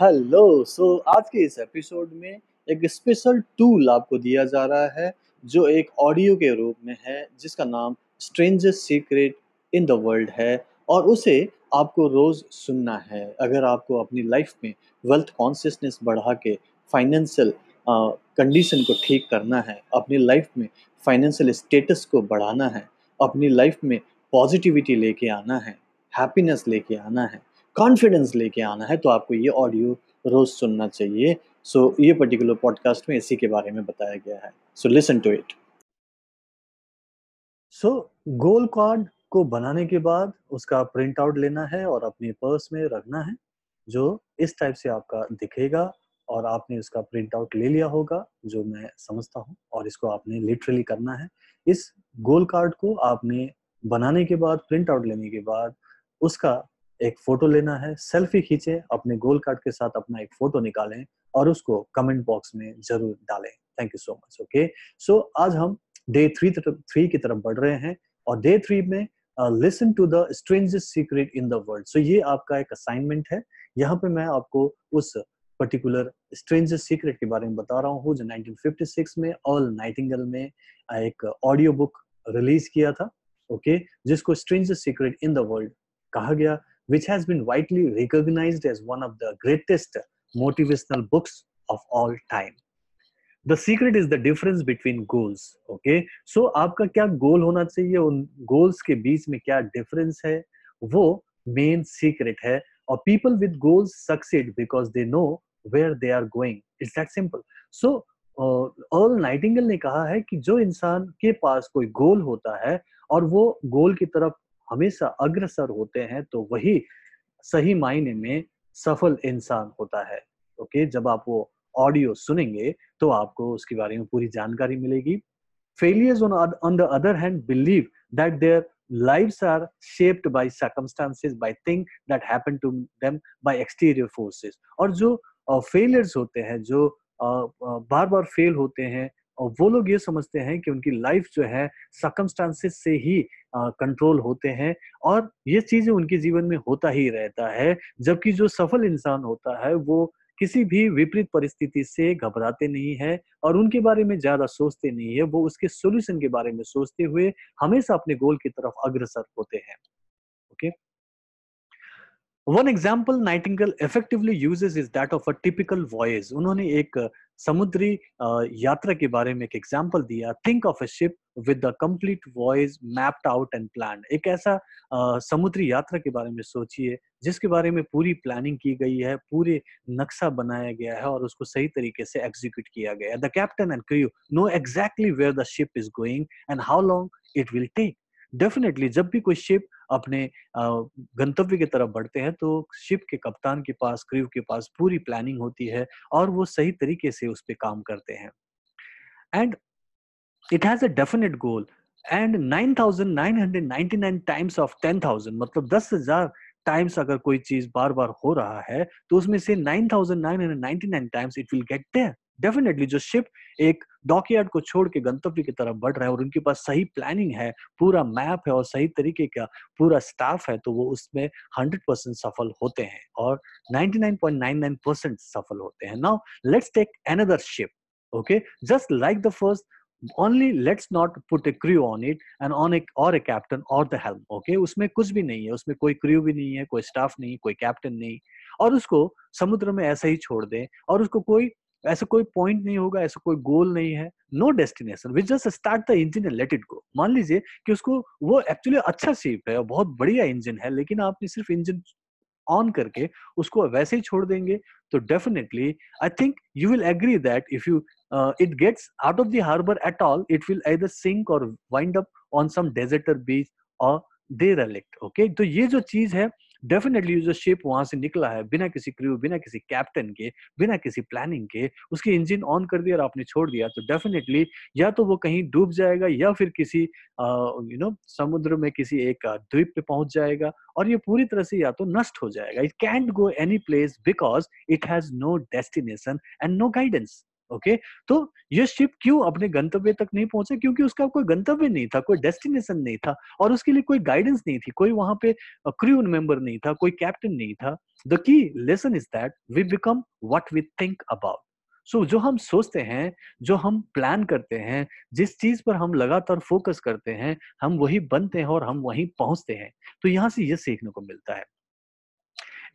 Hello सो आज के इस एपिसोड में एक स्पेशल टूल आपको दिया जा रहा है, जो एक ऑडियो के रूप में है, जिसका नाम strangest secret in the world है, और उसे आपको रोज सुनना है। अगर आपको अपनी लाइफ में वेल्थ कॉन्शियसनेस बढ़ा के फाइनेंशियल कंडीशन को ठीक करना है, अपनी लाइफ में फाइनेंशियल स्टेटस को बढ़ाना है, अपनी लाइफ में पॉजिटिविटी लेके आना है हैप्पीनेस लेके आना है कॉन्फिडेंस लेके आना है तो आपको ये ऑडियो रोज सुनना चाहिए। सो so, ये पर्टिकुलर पॉडकास्ट में इसी के बारे में बताया गया है। So listen to it so goal card को बनाने के बाद उसका प्रिंट आउट लेना है और अपने पर्स में रखना है जो इस टाइप से आपका दिखेगा और आपने उसका प्रिंट आउट ले लिया होगा जो मैं समझता हूँ और इसको आपने लिटरली करना है। इस गोल कार्ड को आपने बनाने के बाद प्रिंट आउट लेने के बाद उसका एक फ़ोटो लेना है, सेल्फी खींचे, अपने गोल कार्ड के साथ अपना एक फ़ोटो निकालें और उसको कमेंट बॉक्स में ज़रूर डालें। Thank you so much okay so आज हम डे थ्री थ्री की तरफ़ बढ़ रहे हैं और डे थ्री में listen to the strangest secret in the world so ये आपका एक असाइनमेंट है। यहाँ पे मैं आपको उस पर्टिकुलर स्ट्रेंजेस्ट सीक्रेट के बारे में बता रहा हूँ जो 1956 में ऑल नाइटिंगल में एक ऑडियो बुक रिलीज़ किया था ओके okay? जिसको strangest secret in the world कहा गया। Which has been widely recognized as one of the greatest motivational books of all time. The secret is the difference between goals. Okay, so आपका क्या गोल होना चाहिए उन goals के बीच में क्या डिफरेंस है वो मेन सीक्रेट है और people with goals succeed because they know where they are going it's that simple so Earl Nightingale ने कहा है कि जो इंसान के पास कोई गोल होता है और वो गोल की तरफ़ हमेशा अग्रसर होते हैं तो वही सही मायने में सफल इंसान होता है। ओके जब आप वो ऑडियो सुनेंगे तो आपको उसके बारे में पूरी जानकारी मिलेगी। Failures on on the other hand believe that their lives are shaped by circumstances by things that happen to them by exterior forces. जो फेलियर्स uh, होते हैं जो बार बार फेल होते हैं और वो लोग ये समझते हैं कि उनकी लाइफ जो है सकमस्टांसिस से ही कंट्रोल होते हैं और ये चीज़ें उनके जीवन में होता ही रहता है, जबकि जो सफल इंसान होता है, वो किसी भी विपरीत परिस्थिति से घबराते नहीं है और उनके बारे में ज़्यादा सोचते नहीं है, वो उसके सोल्यूशन के बारे में सोचते हुए हमेशा अपने गोल की तरफ़ अग्रसर होते हैं। One example Nightingale effectively uses is that of a typical voyage उन्होंने एक समुद्री यात्रा के बारे में एक एग्ज़ाम्पल दिया। Think of a ship with the complete voyage mapped out and plan एक ऐसा समुद्री यात्रा के बारे में सोचिए, जिसके बारे में पूरी प्लानिंग की गई है, पूरे नक्शा बनाया गया है और उसको सही तरीके से एग्जीक्यूट किया गया है। The captain and crew know exactly where the ship is going and how long it will take definitely जब भी कोई शिप अपने गंतव्य की तरफ़ बढ़ते हैं तो शिप के कप्तान के पास क्रू के पास पूरी प्लानिंग होती है और वो सही तरीके से उस पर काम करते हैं। And it has a definite goal and 9999 times of 10000 मतलब दस हज़ार टाइम्स अगर कोई चीज़ बार बार हो रहा है तो उसमें से 9999 times it will get there definitely जो शिप एक डॉकयार्ड को छोड़ के गंतव्य की तरफ़ बढ़ रहा है और उनके पास सही प्लानिंग है, पूरा मैप है और सही तरीके का पूरा स्टाफ है तो वो उसमें हंड्रेड परसेंट सफल होते हैं और 99.99 परसेंट सफल होते हैं। Now let's take another ship okay? Just like the first, only let's not put a crew on it and on a, or a captain or the helm, okay? उसमें कुछ भी नहीं है, उसमें कोई क्रू भी नहीं है, कोई स्टाफ नहीं, कोई कैप्टन नहीं। और उसको समुद्र में ऐसा ही छोड़ दें और उसको कोई ऐसा कोई पॉइंट नहीं होगा, ऐसा कोई गोल नहीं है no destination which just start the engine and let it go मान लीजिए कि उसको, वो एक्चुअली अच्छा शेप है और बहुत बढ़िया इंजन है, लेकिन आपने सिर्फ़ इंजन ऑन करके उसको वैसे ही छोड़ देंगे तो definitely I think you will agree that if you it gets out of the harbour at all it will either sink or wind up on some deserted beach or derelict okay तो ये जो चीज़ है definitely जो ship वहाँ से निकला है, बिना किसी क्रू बिना किसी कैप्टन के, बिना किसी प्लानिंग के, उसके इंजन ऑन कर दिया और आपने छोड़ दिया तो डेफिनेटली या तो वो कहीं डूब जाएगा या फिर किसी यू नो समुद्र में किसी एक द्वीप पे पहुँच जाएगा और ये पूरी तरह से या तो नष्ट हो जाएगा। It can't go any place because it has no destination and no guidance okay? तो ये शिप क्यों अपने गंतव्य तक नहीं पहुँचे? क्योंकि उसका कोई गंतव्य नहीं था, कोई डेस्टिनेशन नहीं था और उसके लिए कोई गाइडेंस नहीं थी, कोई वहाँ पे क्रू मेंबर नहीं था, कोई कैप्टन नहीं था। The key lesson is that we become what we think about so जो हम सोचते हैं, जो हम प्लान करते हैं, जिस चीज़ पर हम लगातार फोकस करते हैं, हम वही बनते हैं और हम वहीं पहुँचते हैं। तो यहाँ से ये सीखने को मिलता है।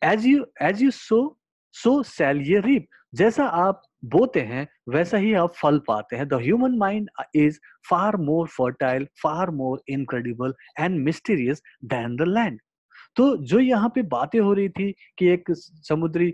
As you as you sow so shall ye reap जैसा आप बोते हैं, वैसा ही आप फल पाते हैं। The human mind is far more fertile far more incredible and mysterious than the land तो जो यहाँ पे बातें हो रही थी कि एक समुद्री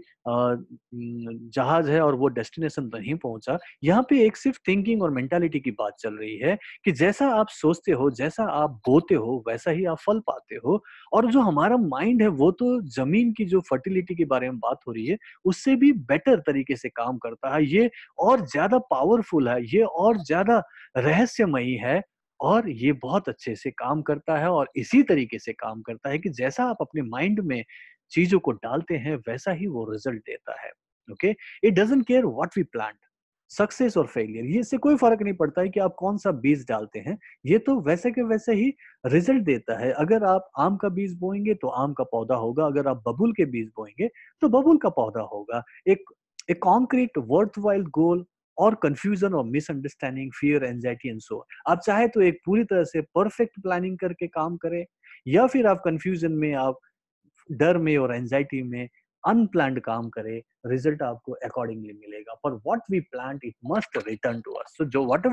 जहाज़ है और वो डेस्टिनेशन नहीं पहुँचा, यहाँ पे एक सिर्फ़ थिंकिंग और मेंटालिटी की बात चल रही है कि जैसा आप सोचते हो, जैसा आप बोते हो, वैसा ही आप फल पाते हो और जो हमारा माइंड है वो तो ज़मीन की जो फर्टिलिटी के बारे में बात हो रही है, उससे भी बेटर तरीके से काम करता है। ये और ज़्यादा पावरफुल है, ये और ज़्यादा रहस्यमयी है और ये बहुत अच्छे से काम करता है और इसी तरीके से काम करता है कि जैसा आप अपने माइंड में चीज़ों को डालते हैं, वैसा ही वो रिज़ल्ट देता है। Okay? It doesn't care what we plant success or failure ये इससे कोई फ़र्क नहीं पड़ता है कि आप कौन सा बीज डालते हैं। ये तो वैसे के वैसे ही रिज़ल्ट देता है। अगर आप आम का बीज बोएँगे तो आम का पौधा होगा। अगर आप बबुल के बीज बोएँगे तो बबुल का पौधा होगा। एक concrete worth while goal or confusion or misunderstanding fear anxiety and so आप चाहे तो एक पूरी तरह से परफेक्ट प्लानिंग करके काम करें, या फिर आप कंफ्यूजन में, आप डर में और एंजाइटी में अनप्लान्ड काम करें रिज़ल्ट आपको अकॉर्डिंगली मिलेगा। पर what we plant it must return to us जो वट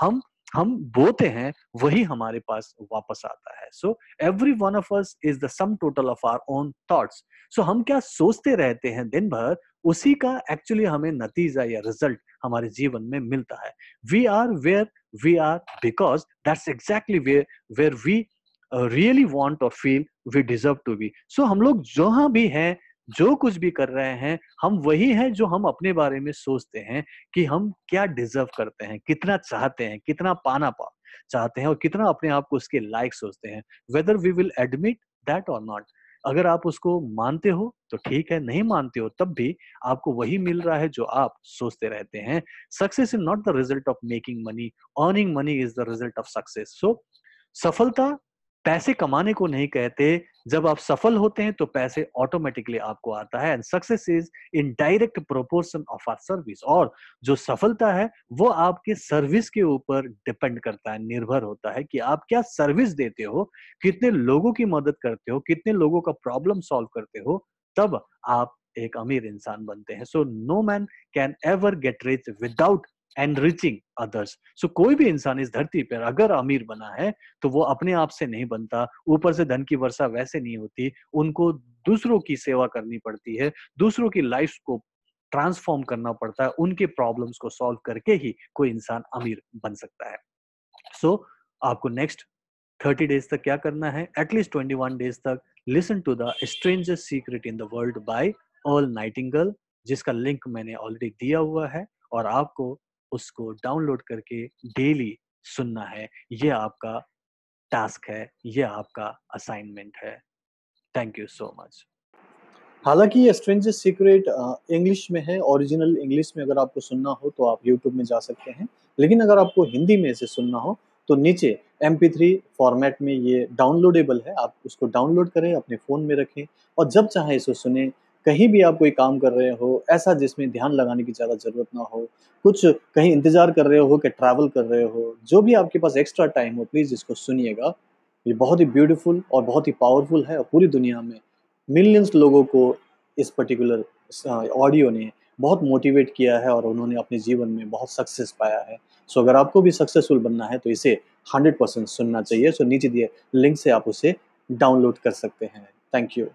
हम हम बोते हैं, वही हमारे पास वापस आता है। So every one of us is the sum total of our own thoughts so हम क्या सोचते रहते हैं दिन भर, उसी का एक्चुअली हमें नतीजा या रिज़ल्ट हमारे जीवन में मिलता है। We are where we are because that's exactly where where we really want or feel we deserve to be so हम लोग जहाँ भी हैं, जो कुछ भी कर रहे हैं, हम वही हैं जो हम अपने बारे में सोचते हैं कि हम क्या डिजर्व करते हैं, कितना चाहते हैं, कितना पाना पा, चाहते हैं और कितना अपने आप को उसके लायक सोचते हैं। Whether we will admit that or not अगर आप उसको मानते हो तो ठीक है, नहीं मानते हो, तब भी आपको वही मिल रहा है जो आप सोचते रहते हैं। Success is not the result of making money earning money is the result of success so सफलता पैसे कमाने को नहीं कहते, जब आप सफल होते हैं तो पैसे ऑटोमेटिकली आपको आता है and success is in direct proportion of our service और जो सफलता है, वो आपके सर्विस के ऊपर डिपेंड करता है, निर्भर होता है कि आप क्या सर्विस देते हो, कितने लोगों की मदद करते हो, कितने लोगों का प्रॉब्लम सॉल्व करते हो, तब आप एक अमीर इंसान बनते हैं। So no man can ever get rich without enriching others so कोई भी इंसान इस धरती पर अगर अमीर बना है तो वो अपने आप से नहीं बनता। ऊपर से धन की वर्षा वैसे नहीं होती। उनको दूसरों की सेवा करनी पड़ती है। दूसरों की लाइफ को ट्रांसफॉर्म करना पड़ता है। उनके प्रॉब्लम्स को सॉल्व करके ही कोई इंसान अमीर बन सकता है। सो so, आपको नेक्स्ट थर्टी डेज़ तक क्या करना है? At least twenty one days तक listen to the stranger secret in the world by Earl Nightingale जिसका लिंक मैंने ऑलरेडी दिया हुआ है। और आपको उसको डाउनलोड करके डेली सुनना है। ये आपका टास्क है, ये आपका असाइनमेंट है। Thank you so much. हालाँकि ये स्ट्रेंजर सीक्रेट इंग्लिश में है, ओरिजिनल इंग्लिश में अगर आपको सुनना हो तो आप यूट्यूब में जा सकते हैं। लेकिन अगर आपको हिंदी में इसे सुनना हो तो नीचे एम फॉर्मेट में ये डाउनलोडेबल है। आप उसको डाउनलोड करें, अपने फ़ोन में रखें और जब चाहे इसे सुने कहीं भी आप कोई काम कर रहे हो ऐसा जिसमें ध्यान लगाने की ज़्यादा ज़रूरत ना हो कुछ कहीं इंतज़ार कर रहे हो कि ट्रैवल कर रहे हो जो भी आपके पास एक्स्ट्रा टाइम हो प्लीज़ इसको सुनिएगा। ये बहुत ही ब्यूटीफुल और बहुत ही पावरफुल है और पूरी दुनिया में मिलियंस लोगों को इस पर्टिकुलर ऑडियो ने बहुत मोटिवेट किया है और उन्होंने अपने जीवन में बहुत सक्सेस पाया है। सो so, अगर आपको भी सक्सेसफुल बनना है तो इसे 100 परसेंट सुनना चाहिए। सो so, नीचे दिए लिंक से आप उसे डाउनलोड कर सकते हैं। Thank you